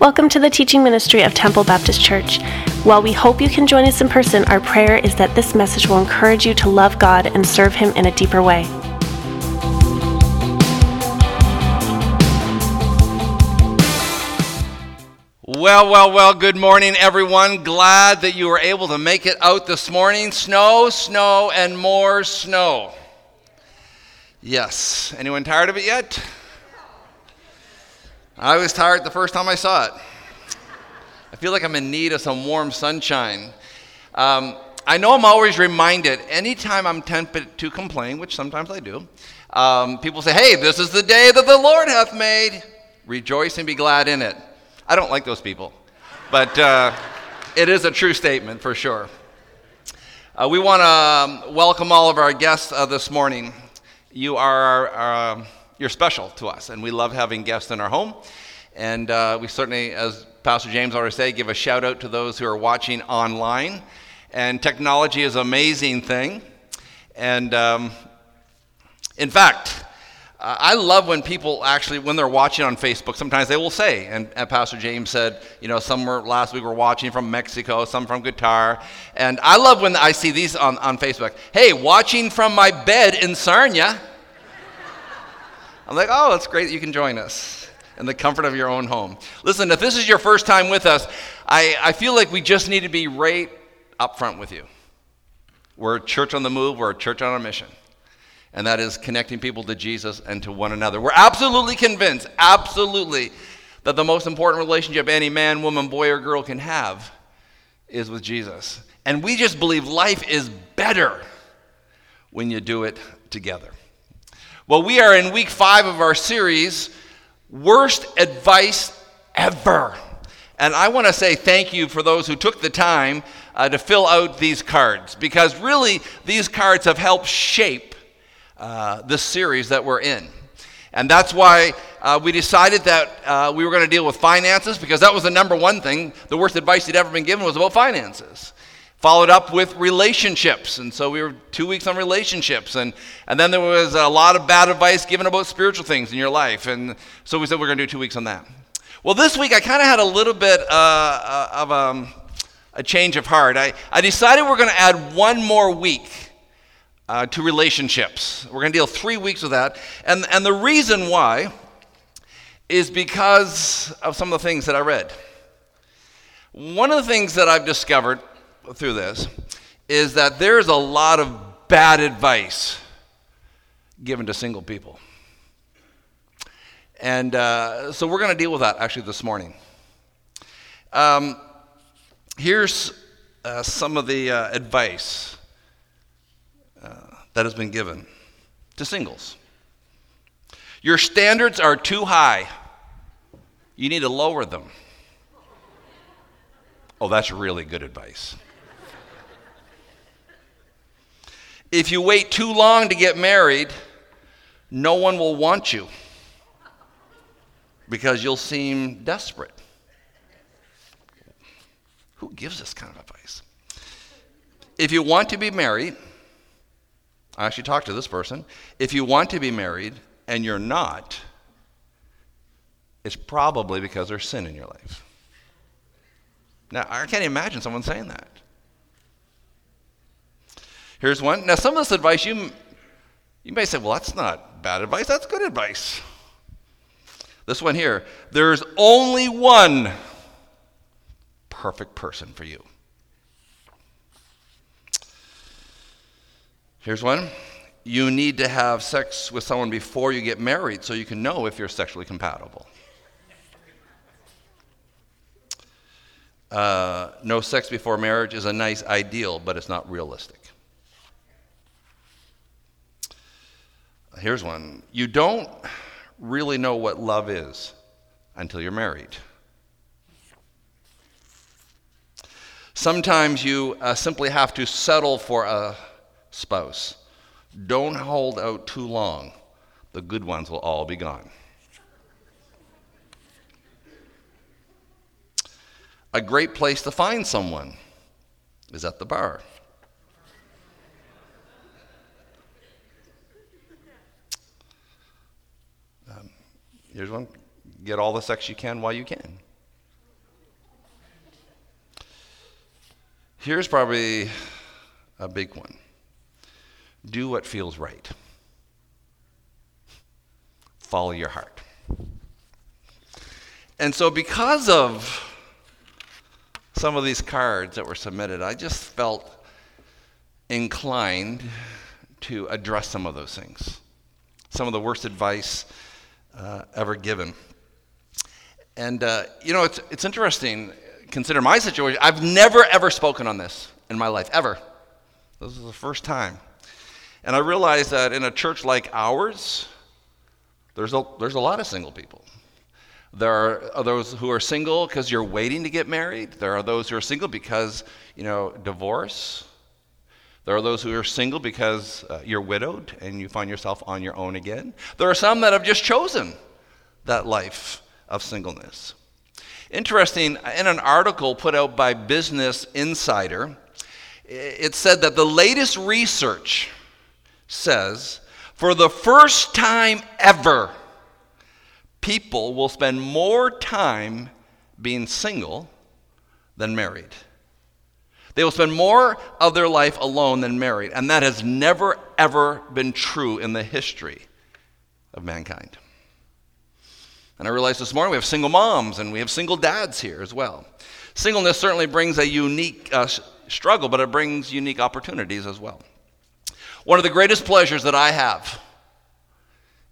Welcome to the teaching ministry of Temple Baptist Church. While we hope you can join us in person, our prayer is that this message will encourage you to love God and serve Him in a deeper way. Well, well, well, good morning, everyone. Glad that you were able to make it out this morning. Snow, snow, and more snow. Yes. Anyone tired of it yet? I was tired the first time I saw it. I feel like I'm in need of some warm sunshine. Um, I know I'm always reminded anytime I'm tempted to complain, which sometimes I do, um, people say, Hey, this is the day that the Lord hath made. Rejoice and be glad in it. I don't like those people, but uh, it is a true statement for sure. Uh, we want to um, welcome all of our guests uh, this morning. You are um, you're special to us, and we love having guests in our home. And uh, we certainly, as Pastor James already said, give a shout out to those who are watching online. And technology is an amazing thing. And um, in fact, uh, I love when people actually, when they're watching on Facebook, sometimes they will say, and, and, Pastor James said, you know, some were last week were watching from Mexico, some from Qatar. And I love when I see these on, on Facebook. Hey, watching from my bed in Sarnia. I'm like, oh, it's great that you can join us in the comfort of your own home. Listen, if this is your first time with us, I, I feel like we just need to be right up front with you. We're a church on the move, we're a church on a mission and that is connecting people to Jesus and to one another. We're absolutely convinced, absolutely, that the most important relationship any man, woman, boy, or girl can have is with Jesus. And we just believe life is better when you do it together. Well, we are in week five of our series, Worst Advice Ever. And I want to say thank you for those who took the time uh, to fill out these cards because really these cards have helped shape uh, this series that we're in. And that's why uh, we decided that uh, we were going to deal with finances because that was the number one thing. The worst advice he'd ever been given was about finances. Followed up with relationships. And so we were two weeks on relationships. And, and then there was a lot of bad advice given about spiritual things in your life. And so we said we're going to do two weeks on that. Well, this week I kind of had a little bit uh, uh, of um, a change of heart. I, I decided we're going to add one more week uh, to relationships. We're going to deal three weeks with that. And, and the reason why is because of some of the things that I read. One of the things that I've discovered through this is that there's a lot of bad advice given to single people. And uh, so we're going to deal with that actually this morning. Um, here's uh, some of the uh, advice that has been given to singles. Your standards are too high. You need to lower them. Oh, that's really good advice. If you wait too long to get married, no one will want you because you'll seem desperate. Who gives this kind of advice? If you want to be married, I actually talked to this person. If you want to be married and you're not, it's probably because there's sin in your life. Now, I can't imagine someone saying that. Here's one. Now, some of this advice you, you may say, well, that's not bad advice, that's good advice. This one here there's only one perfect person for you. Here's one. You need to have sex with someone before you get married so you can know if you're sexually compatible. Uh, no sex before marriage is a nice ideal, but it's not realistic. Here's one. You don't really know what love is until you're married. Sometimes you uh, simply have to settle for a spouse. Don't hold out too long. The good ones will all be gone. A great place to find someone is at the bar. Here's one get all the sex you can while you can. Here's probably a big one do what feels right, follow your heart. And so, because of some of these cards that were submitted, I just felt inclined to address some of those things. Some of the worst advice uh, ever given. And, uh, you know, it's, it's interesting. Consider my situation. I've never, ever spoken on this in my life, ever. This is the first time. And I realized that in a church like ours, there's a, there's a lot of single people. There are those who are single because you're waiting to get married. There are those who are single because, you know, divorce. There are those who are single because uh, you're widowed and you find yourself on your own again. There are some that have just chosen that life of singleness. Interesting, in an article put out by Business Insider, it said that the latest research says for the first time ever, people will spend more time being single than married. They will spend more of their life alone than married. And that has never, ever been true in the history of mankind. And I realized this morning we have single moms and we have single dads here as well. Singleness certainly brings a unique uh, struggle, but it brings unique opportunities as well. One of the greatest pleasures that I have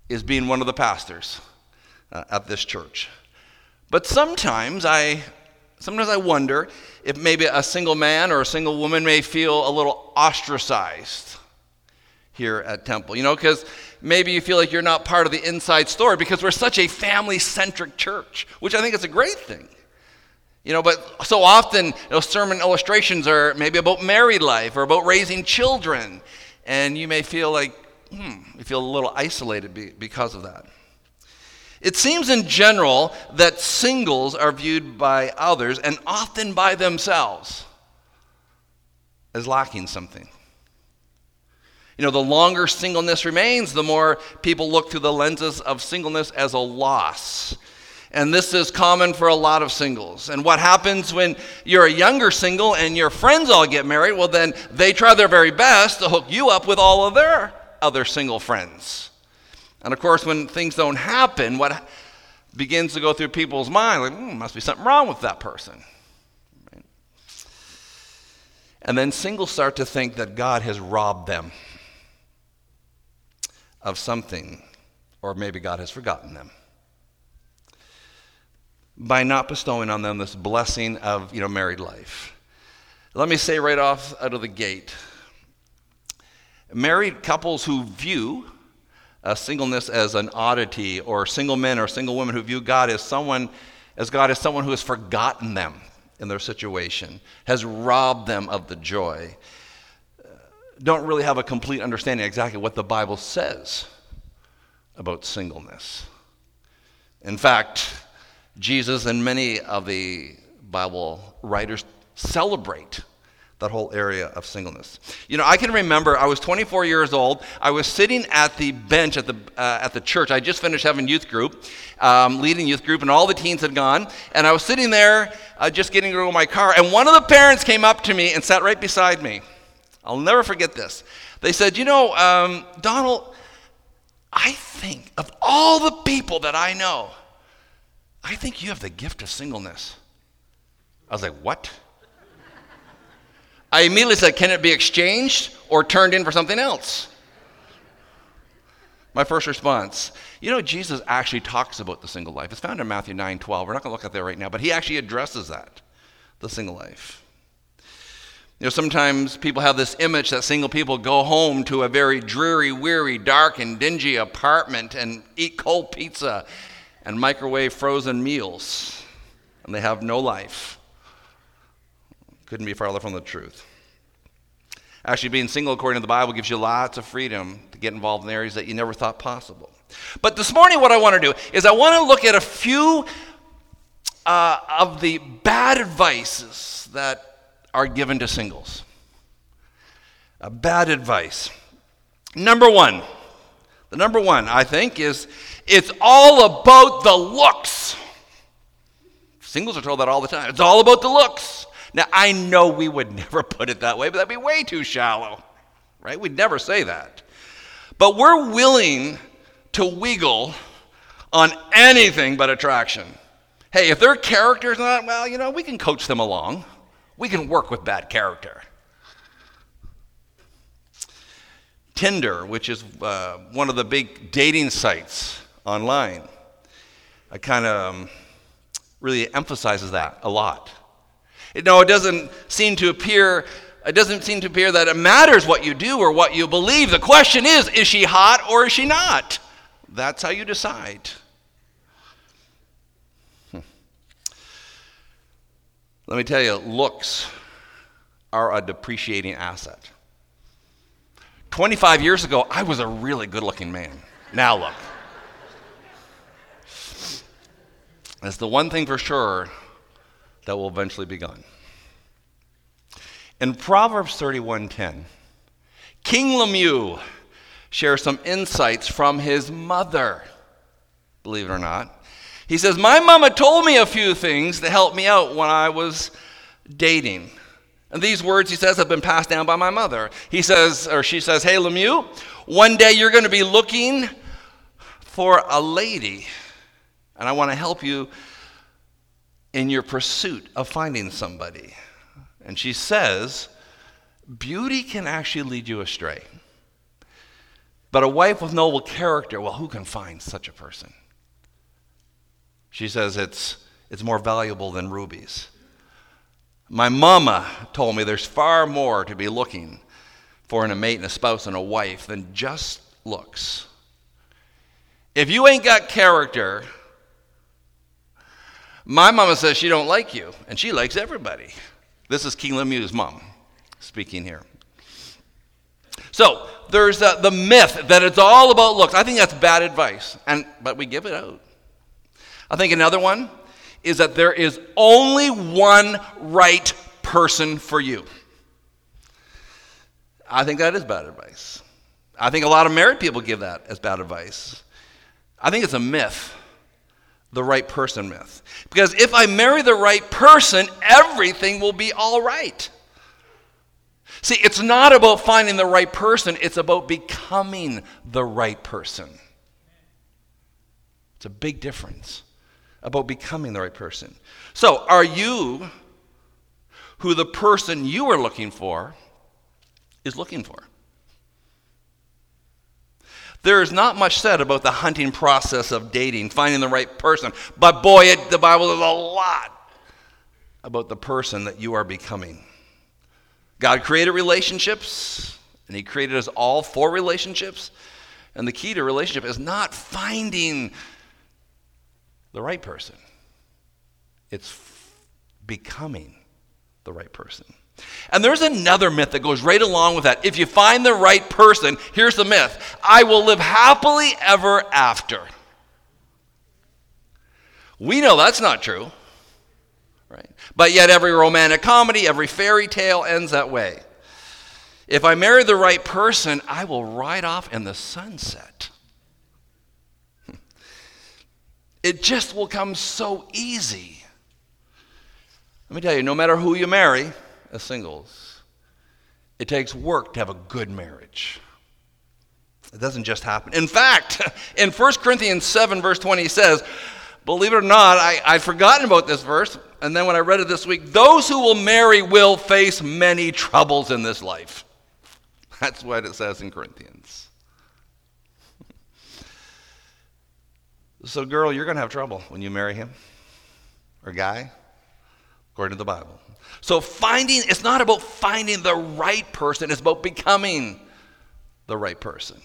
is being one of the pastors uh, at this church. But sometimes I sometimes I wonder if maybe a single man or a single woman may feel a little ostracized here at Temple. You know, because maybe you feel like you're not part of the inside story because we're such a family centric church, which I think is a great thing. You know, but so often you know, sermon illustrations are maybe about married life or about raising children, and you may feel like, hmm, you feel a little isolated because of that. It seems in general that singles are viewed by others and often by themselves as lacking something. You know, the longer singleness remains, the more people look through the lenses of singleness as a loss. And this is common for a lot of singles. And what happens when you're a younger single and your friends all get married? Well, then they try their very best to hook you up with all of their other single friends. And of course, when things don't happen, what begins to go through people's mind, like, hmm, must be something wrong with that person. Right? And then singles start to think that God has robbed them of something, or maybe God has forgotten them by not bestowing on them this blessing of you know married life. Let me say right off out of the gate, married couples who view uh, singleness as an oddity, or single men or single women who view God as someone as God as someone who has forgotten them in their situation, has robbed them of the joy don't really have a complete understanding exactly what the Bible says about singleness. In fact, Jesus and many of the Bible writers celebrate that whole area of singleness. You know, I can remember I was 24 years old. I was sitting at the bench at the, uh, at the church. I just finished having youth group, um, leading youth group, and all the teens had gone. And I was sitting there uh, just getting to my car, and one of the parents came up to me and sat right beside me. I'll never forget this. They said, You know, um, Donald, I think of all the people that I know, I think you have the gift of singleness. I was like, What? I immediately said, Can it be exchanged or turned in for something else? My first response, you know, Jesus actually talks about the single life. It's found in Matthew 9 12. We're not going to look at that right now, but he actually addresses that, the single life. You know, sometimes people have this image that single people go home to a very dreary, weary, dark, and dingy apartment and eat cold pizza and microwave frozen meals, and they have no life. Couldn't be farther from the truth. Actually, being single, according to the Bible, gives you lots of freedom to get involved in areas that you never thought possible. But this morning, what I want to do is I want to look at a few uh, of the bad advices that are given to singles. A bad advice. Number one, the number one, I think, is it's all about the looks. Singles are told that all the time. It's all about the looks. Now, I know we would never put it that way, but that'd be way too shallow, right? We'd never say that. But we're willing to wiggle on anything but attraction. Hey, if their character's not, well, you know, we can coach them along. We can work with bad character. Tinder, which is uh, one of the big dating sites online, I kind of um, really emphasizes that a lot. No, it doesn't seem to appear. It doesn't seem to appear that it matters what you do or what you believe. The question is, is she hot or is she not? That's how you decide. Hmm. Let me tell you, looks are a depreciating asset. 25 years ago, I was a really good looking man. Now look. That's the one thing for sure that will eventually be gone. In Proverbs 31:10, King Lemuel shares some insights from his mother. Believe it or not. He says, My mama told me a few things to help me out when I was dating. And these words, he says, have been passed down by my mother. He says, or she says, Hey, Lemuel, one day you're going to be looking for a lady, and I want to help you in your pursuit of finding somebody. And she says, Beauty can actually lead you astray. But a wife with noble character, well, who can find such a person? She says it's, it's more valuable than rubies. My mama told me there's far more to be looking for in a mate and a spouse and a wife than just looks. If you ain't got character, my mama says she don't like you, and she likes everybody. This is King Lemuel's mom speaking here. So there's uh, the myth that it's all about looks. I think that's bad advice, and but we give it out. I think another one is that there is only one right person for you. I think that is bad advice. I think a lot of married people give that as bad advice. I think it's a myth, the right person myth. Because if I marry the right person, everything will be all right. See, it's not about finding the right person, it's about becoming the right person. It's a big difference about becoming the right person. So, are you who the person you are looking for is looking for? There is not much said about the hunting process of dating, finding the right person, but boy, it, the Bible is a lot about the person that you are becoming. God created relationships, and He created us all for relationships. And the key to relationship is not finding the right person. It's becoming the right person. And there's another myth that goes right along with that. If you find the right person, here's the myth I will live happily ever after. We know that's not true. Right? But yet, every romantic comedy, every fairy tale ends that way. If I marry the right person, I will ride off in the sunset. It just will come so easy. Let me tell you, no matter who you marry as singles, it takes work to have a good marriage. It doesn't just happen. In fact, in 1 Corinthians 7, verse 20, he says, Believe it or not, I, I'd forgotten about this verse, and then when I read it this week, those who will marry will face many troubles in this life. That's what it says in Corinthians. So, girl, you're going to have trouble when you marry him or guy, according to the Bible. So, finding, it's not about finding the right person, it's about becoming the right person.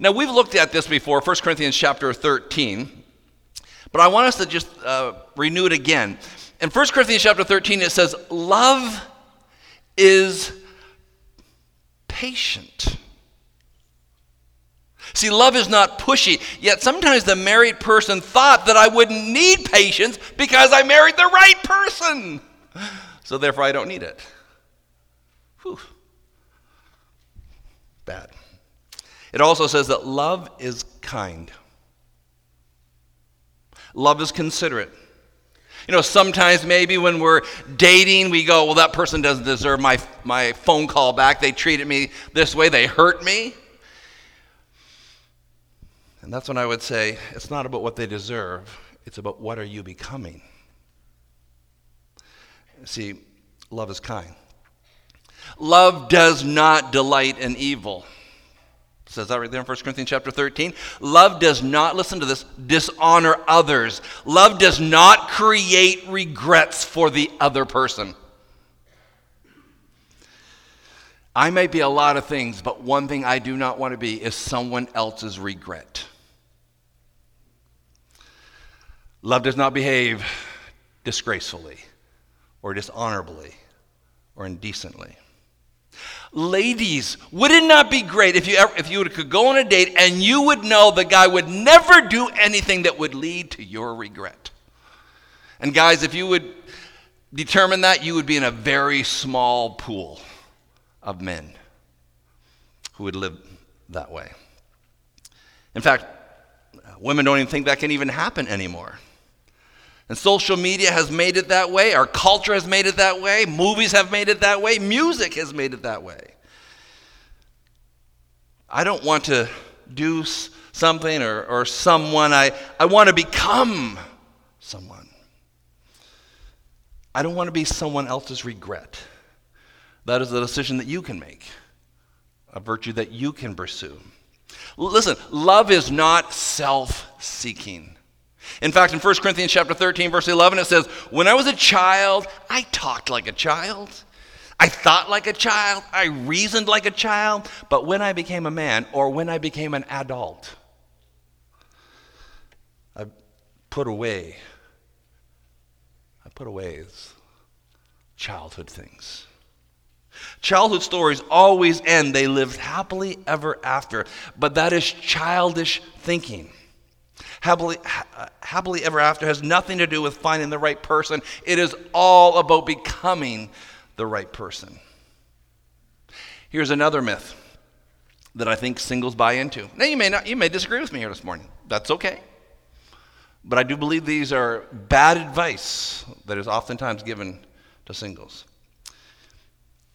Now, we've looked at this before, 1 Corinthians chapter 13, but I want us to just uh, renew it again. In 1 Corinthians chapter 13, it says, Love is patient. See, love is not pushy. Yet sometimes the married person thought that I wouldn't need patience because I married the right person. So therefore, I don't need it. Whew. Bad. It also says that love is kind, love is considerate. You know, sometimes maybe when we're dating, we go, well, that person doesn't deserve my, my phone call back. They treated me this way, they hurt me. And that's when I would say, it's not about what they deserve, it's about what are you becoming. See, love is kind. Love does not delight in evil. It says that right there in 1 Corinthians chapter 13. Love does not, listen to this, dishonor others. Love does not create regrets for the other person. I may be a lot of things, but one thing I do not want to be is someone else's regret. Love does not behave disgracefully or dishonorably or indecently. Ladies, would it not be great if you, ever, if you could go on a date and you would know the guy would never do anything that would lead to your regret? And guys, if you would determine that, you would be in a very small pool of men who would live that way. In fact, women don't even think that can even happen anymore. And social media has made it that way. Our culture has made it that way. Movies have made it that way. Music has made it that way. I don't want to do something or, or someone. I, I want to become someone. I don't want to be someone else's regret. That is a decision that you can make, a virtue that you can pursue. Listen, love is not self seeking. In fact, in 1 Corinthians chapter 13, verse 11, it says, When I was a child, I talked like a child. I thought like a child. I reasoned like a child. But when I became a man, or when I became an adult, I put away, I put away childhood things. Childhood stories always end, they lived happily ever after. But that is childish thinking. Happily, happily ever after has nothing to do with finding the right person. It is all about becoming the right person. Here's another myth that I think singles buy into. Now you may not you may disagree with me here this morning. That's okay. But I do believe these are bad advice that is oftentimes given to singles.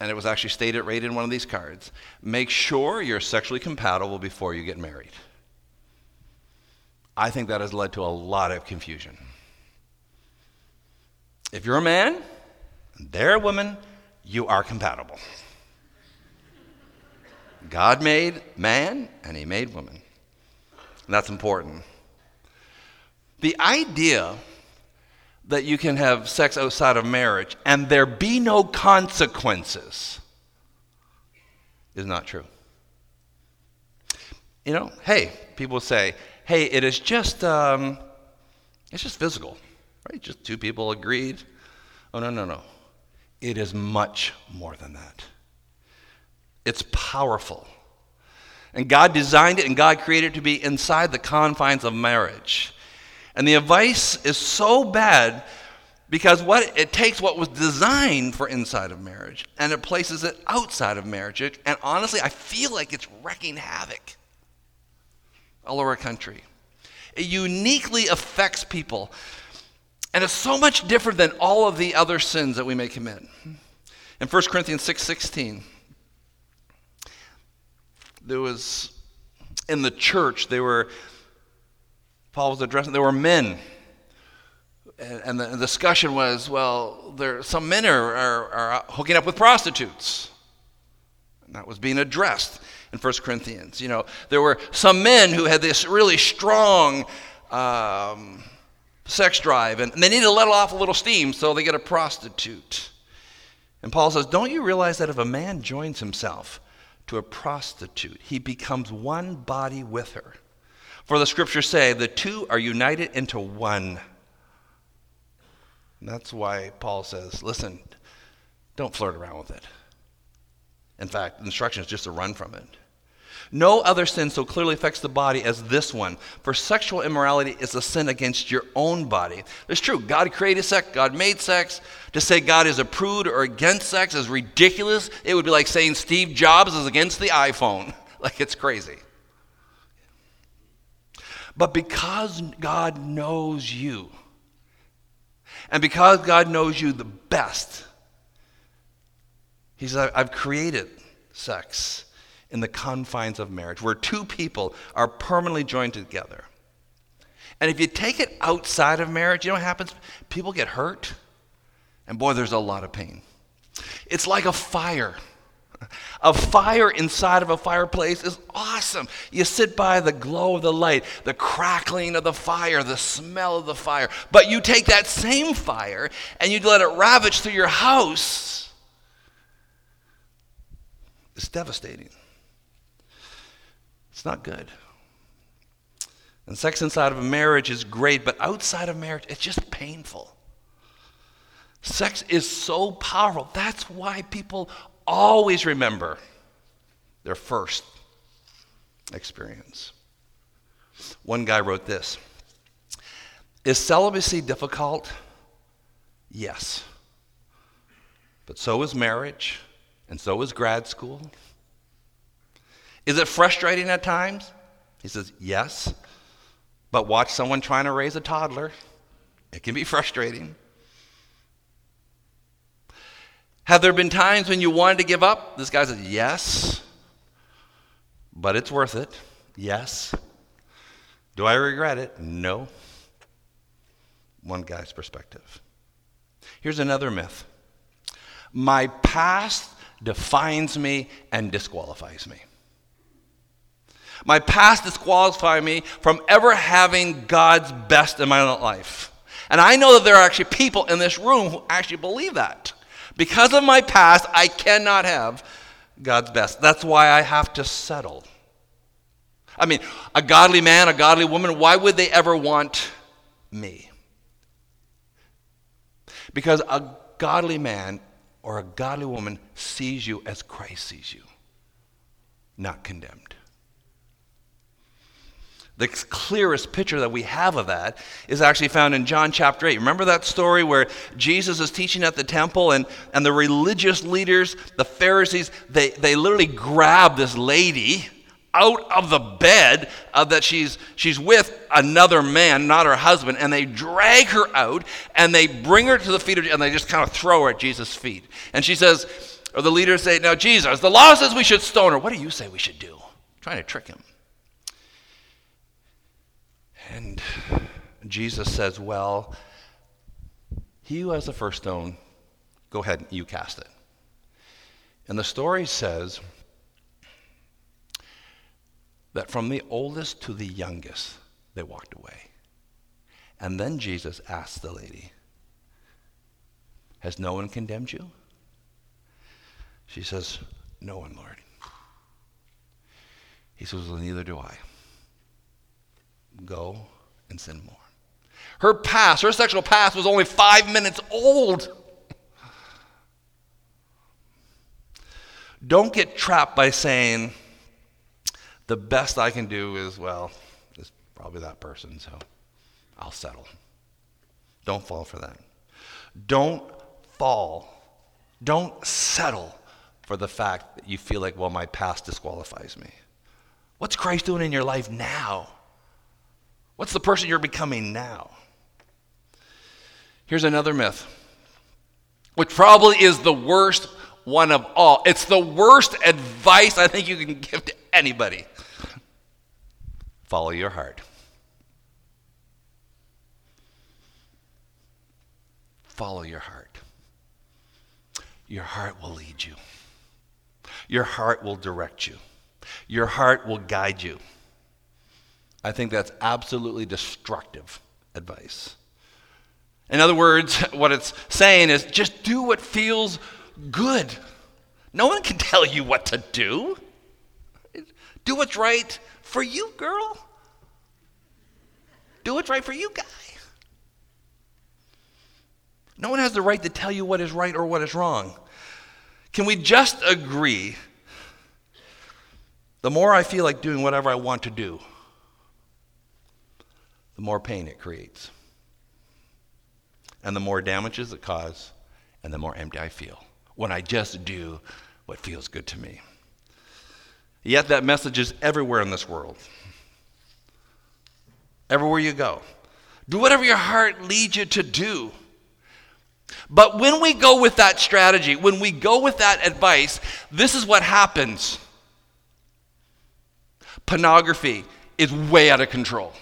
And it was actually stated right in one of these cards. Make sure you're sexually compatible before you get married. I think that has led to a lot of confusion. If you're a man and they're a woman, you are compatible. God made man and he made woman. And that's important. The idea that you can have sex outside of marriage and there be no consequences is not true. You know, hey, people say, hey, it is just, um, it's just physical, right? Just two people agreed. Oh, no, no, no. It is much more than that. It's powerful. And God designed it and God created it to be inside the confines of marriage. And the advice is so bad because what it takes what was designed for inside of marriage and it places it outside of marriage. And honestly, I feel like it's wrecking havoc all over our country. It uniquely affects people. And it's so much different than all of the other sins that we may commit. In 1 Corinthians 6 16, there was in the church, they were, Paul was addressing, there were men. And, the discussion was, well, there, some men are, are, are hooking up with prostitutes. And that was being addressed in 1 Corinthians. You know, there were some men who had this really strong um, sex drive, and, they needed to let off a little steam, so they get a prostitute. And Paul says, Don't you realize that if a man joins himself to a prostitute, he becomes one body with her? For the scriptures say, the two are united into one. And that's why Paul says, Listen, don't flirt around with it. In fact, instruction is just to run from it. No other sin so clearly affects the body as this one. For sexual immorality is a sin against your own body. It's true. God created sex, God made sex. To say God is a prude or against sex is ridiculous. It would be like saying Steve Jobs is against the iPhone. Like it's crazy. But because God knows you, And because God knows you the best, He says, I've created sex in the confines of marriage, where two people are permanently joined together. And if you take it outside of marriage, you know what happens? People get hurt, and boy, there's a lot of pain. It's like a fire. A fire inside of a fireplace is awesome. You sit by the glow of the light, the crackling of the fire, the smell of the fire. But you take that same fire and you let it ravage through your house. It's devastating. It's not good. And sex inside of a marriage is great, but outside of marriage, it's just painful. Sex is so powerful. That's why people always remember their first experience. One guy wrote this Is celibacy difficult? Yes. But so is marriage, and so is grad school. Is it frustrating at times? He says, Yes. But watch someone trying to raise a toddler. It can be frustrating. Have there been times when you wanted to give up? This guy says, Yes. But it's worth it. Yes. Do I regret it? No. One guy's perspective. Here's another myth My past defines me and disqualifies me. My past disqualifies me from ever having God's best in my life. And I know that there are actually people in this room who actually believe that. Because of my past, I cannot have God's best. That's why I have to settle. I mean, a godly man, a godly woman, why would they ever want me? Because a godly man or a godly woman sees you as Christ sees you, not condemned. The clearest picture that we have of that is actually found in John chapter 8. Remember that story where Jesus is teaching at the temple and, and the religious leaders, the Pharisees, they, they literally grab this lady out of the bed uh, that she's, she's with another man, not her husband, and they drag her out and they bring her to the feet of and they just kind of throw her at Jesus' feet. And she says, or the leaders say, Now, Jesus, the law says we should stone her. What do you say we should do? trying to trick him. And Jesus says, Well, he who has the first stone, go ahead and you cast it. And the story says that from the oldest to the youngest, they walked away. And then Jesus asked the lady, Has no one condemned you? She says, No one, Lord. He says, Well, neither do I go and sin more. Her past, her sexual past, was only five minutes old. Don't get trapped by saying, the best I can do is, well, it's probably that person, so I'll settle. Don't fall for that. Don't fall. Don't settle for the fact that you feel like, well, my past disqualifies me. What's Christ doing in your life now? What's the person you're becoming now? Here's another myth, which probably is the worst one of all. It's the worst advice I think you can give to anybody. Follow your heart. Follow your heart. Your heart will lead you. Your heart will direct you. Your heart will guide you. I think that's absolutely destructive advice. In other words, what it's saying is just do what feels good. No one can tell you what to do. Do what's right for you, girl. Do what's right for you, guy. No one has the right to tell you what is right or what is wrong. Can we just agree? The more I feel like doing whatever I want to do, the more pain it creates. And the more damages it causes, and the more empty I feel when I just do what feels good to me. Yet that message is everywhere in this world. Everywhere you go. Do whatever your heart leads you to do. But when we go with that strategy, when we go with that advice, this is what happens. Pornography is way out of control.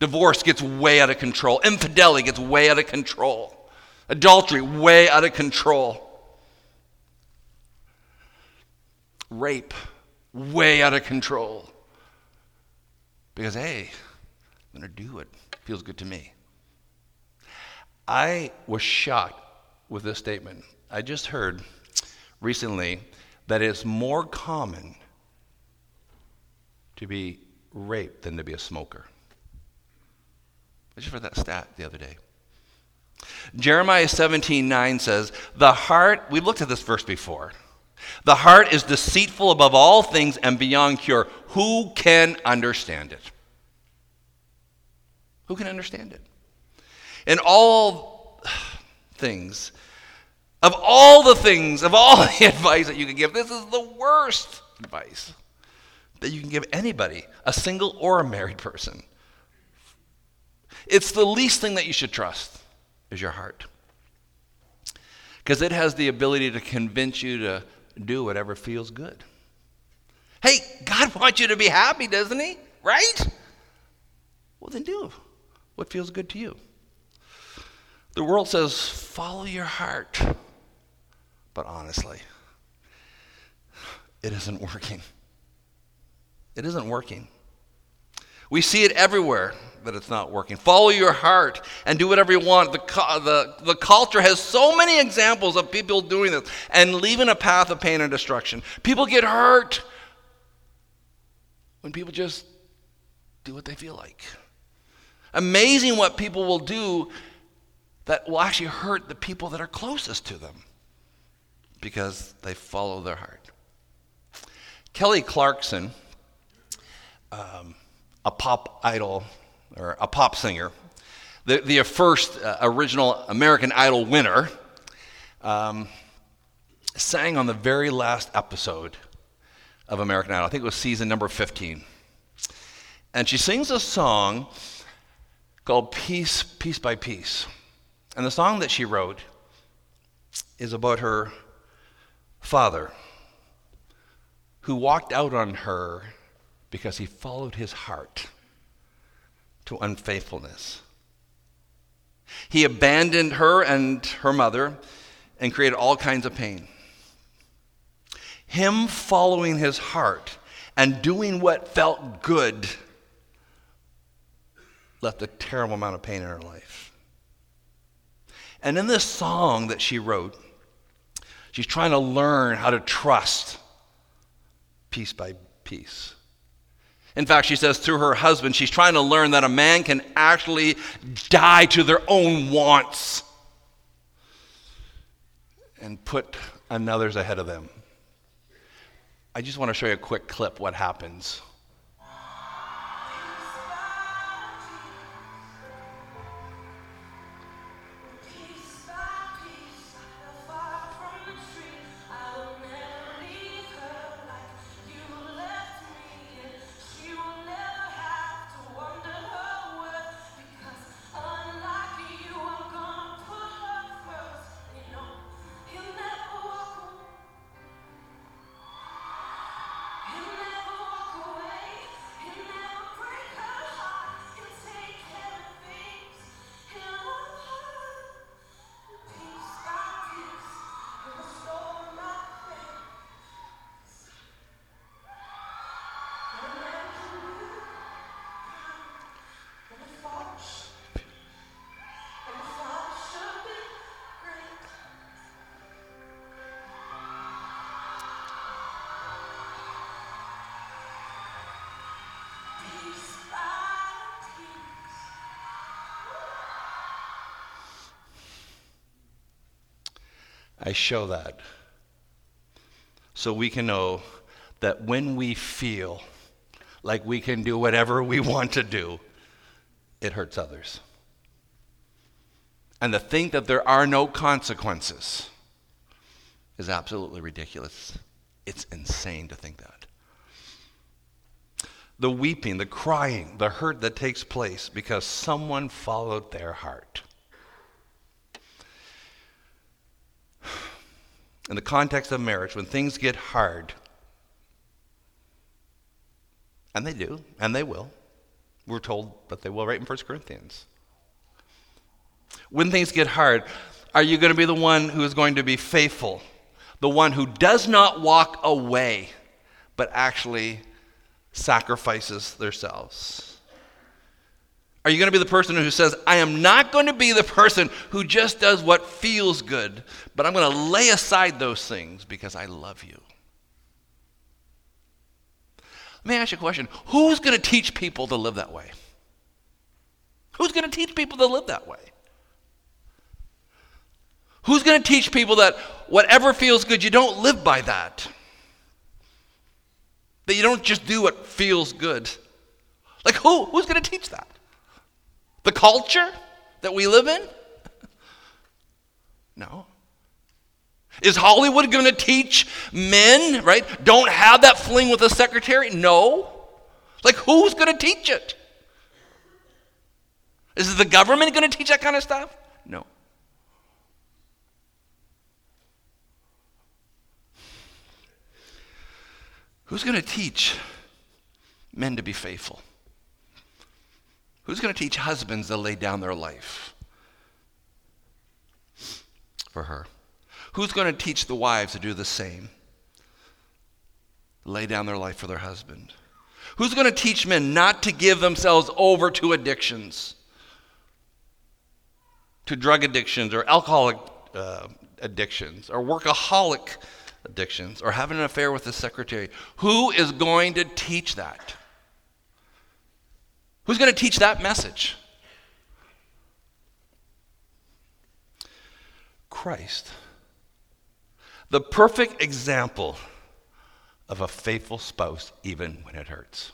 Divorce gets way out of control. Infidelity gets way out of control. Adultery, way out of control. Rape, way out of control. Because, hey, I'm going to do it. Feels good to me. I was shocked with this statement. I just heard recently that it's more common to be raped than to be a smoker. I just read that stat the other day. Jeremiah 17 9 says, The heart, we looked at this verse before. The heart is deceitful above all things and beyond cure. Who can understand it? Who can understand it? In all things, of all the things, of all the advice that you can give, this is the worst advice that you can give anybody, a single or a married person. It's the least thing that you should trust is your heart. Because it has the ability to convince you to do whatever feels good. Hey, God wants you to be happy, doesn't He? Right? Well, then do what feels good to you. The world says, follow your heart. But honestly, it isn't working. It isn't working. We see it everywhere that it's not working. Follow your heart and do whatever you want. The, the, the culture has so many examples of people doing this and leaving a path of pain and destruction. People get hurt when people just do what they feel like. Amazing what people will do that will actually hurt the people that are closest to them because they follow their heart. Kelly Clarkson, um, a pop idol or a pop singer, the, the first uh, original American Idol winner, um, sang on the very last episode of American Idol. I think it was season number 15. And she sings a song called Piece, Piece by Piece. And the song that she wrote is about her father who walked out on her because he followed his heart to unfaithfulness. He abandoned her and her mother and created all kinds of pain. Him following his heart and doing what felt good left a terrible amount of pain in her life. And in this song that she wrote, she's trying to learn how to trust piece by piece. In fact, she says through her husband, she's trying to learn that a man can actually die to their own wants and put another's ahead of them. I just want to show you a quick clip what happens I show that so we can know that when we feel like we can do whatever we want to do, it hurts others. And to think that there are no consequences is absolutely ridiculous. It's insane to think that. The weeping, the crying, the hurt that takes place because someone followed their heart in the context of marriage, when things get hard, and they do, and they will, we're told that they will right in 1 Corinthians. When things get hard, are you going to be the one who is going to be faithful? The one who does not walk away, but actually sacrifices themselves? Are you going to be the person who says, I am not going to be the person who just does what feels good, but I'm going to lay aside those things because I love you? Let me ask you a question Who's going to teach people to live that way? Who's going to teach people to live that way? Who's going to teach people that whatever feels good, you don't live by that? That you don't just do what feels good? Like, who? Who's going to teach that? The culture that we live in? No. Is Hollywood going to teach men, right? Don't have that fling with a secretary? No. Like, who's going to teach it? Is the government going to teach that kind of stuff? No. Who's going to teach men to be faithful? Who's going to teach husbands to lay down their life for her? Who's going to teach the wives to do the same? Lay down their life for their husband. Who's going to teach men not to give themselves over to addictions? To drug addictions or alcoholic uh, addictions or workaholic addictions or having an affair with the secretary. Who is going to teach that? Who's going to teach that message? Christ. The perfect example of a faithful spouse, even when it hurts.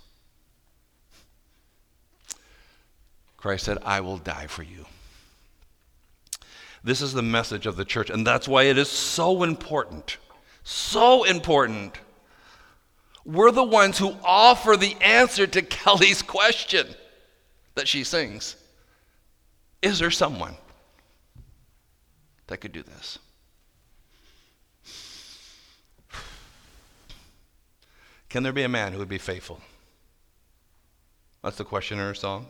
Christ said, I will die for you. This is the message of the church, and that's why it is so important so important. We're the ones who offer the answer to Kelly's question that she sings. Is there someone that could do this? Can there be a man who would be faithful? That's the question in her song.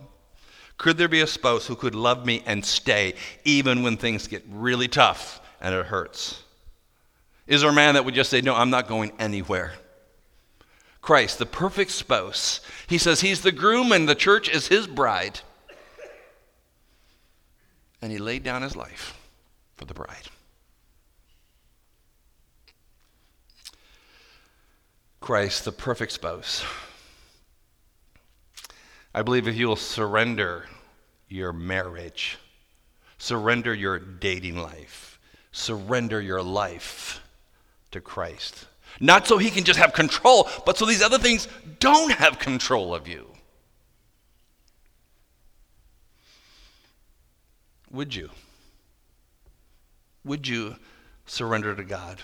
Could there be a spouse who could love me and stay even when things get really tough and it hurts? Is there a man that would just say, No, I'm not going anywhere? Christ, the perfect spouse. He says he's the groom and the church is his bride. And he laid down his life for the bride. Christ, the perfect spouse. I believe if you'll surrender your marriage, surrender your dating life, surrender your life to Christ. Not so he can just have control, but so these other things don't have control of you. Would you? Would you surrender to God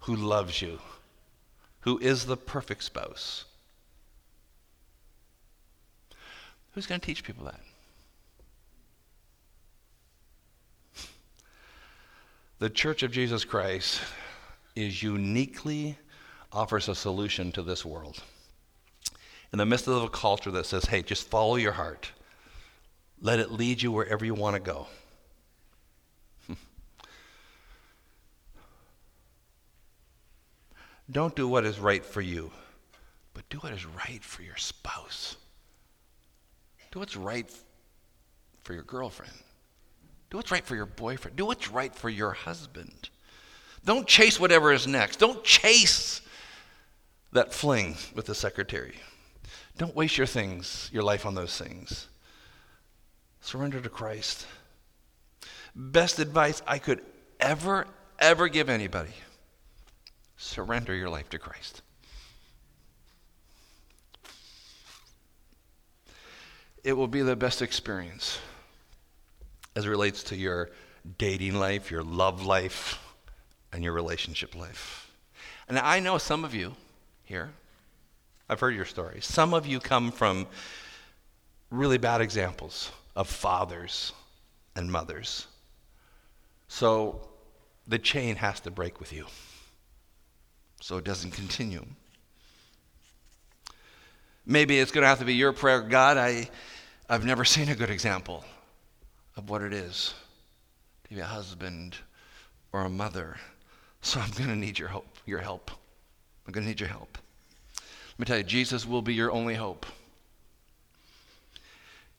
who loves you, who is the perfect spouse? Who's going to teach people that? The Church of Jesus Christ is uniquely offers a solution to this world. In the midst of a culture that says, hey, just follow your heart, let it lead you wherever you want to go. Don't do what is right for you, but do what is right for your spouse. Do what's right for your girlfriend. Do what's right for your boyfriend. Do what's right for your husband. Don't chase whatever is next. Don't chase that fling with the secretary. Don't waste your things, your life on those things. Surrender to Christ. Best advice I could ever, ever give anybody surrender your life to Christ. It will be the best experience as it relates to your dating life, your love life and your relationship life. And I know some of you here, I've heard your stories. Some of you come from really bad examples of fathers and mothers. So the chain has to break with you so it doesn't continue. Maybe it's going to have to be your prayer God, I, I've never seen a good example of what it is to be a husband or a mother. So I'm going to need your hope, your help. I'm going to need your help. Let me tell you, Jesus will be your only hope.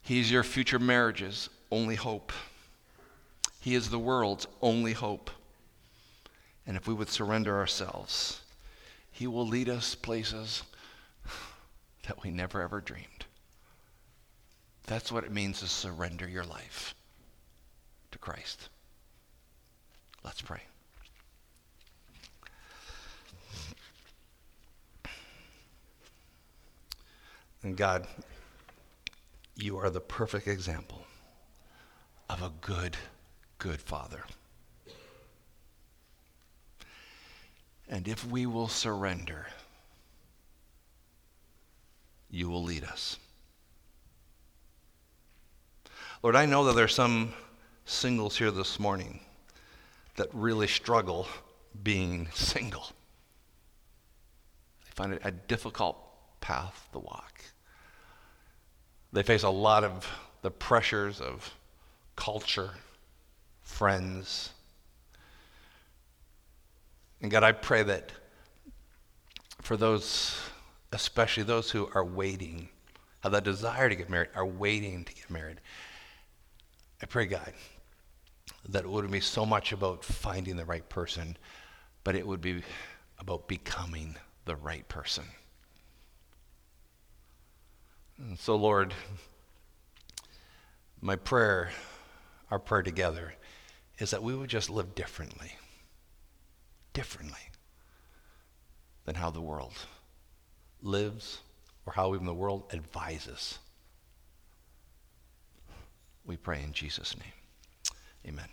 He's your future marriage's only hope. He is the world's only hope. And if we would surrender ourselves, He will lead us places that we never ever dreamed. That's what it means to surrender your life to Christ. Let's pray. And God, you are the perfect example of a good, good Father. And if we will surrender, you will lead us. Lord, I know that there are some singles here this morning that really struggle being single. They find it a difficult path to walk. They face a lot of the pressures of culture, friends. And God, I pray that for those, especially those who are waiting, have that desire to get married, are waiting to get married, I pray, God, that it wouldn't be so much about finding the right person, but it would be about becoming the right person. And so, Lord, my prayer, our prayer together, is that we would just live differently. Differently than how the world lives or how even the world advises. We pray in Jesus' name. Amen.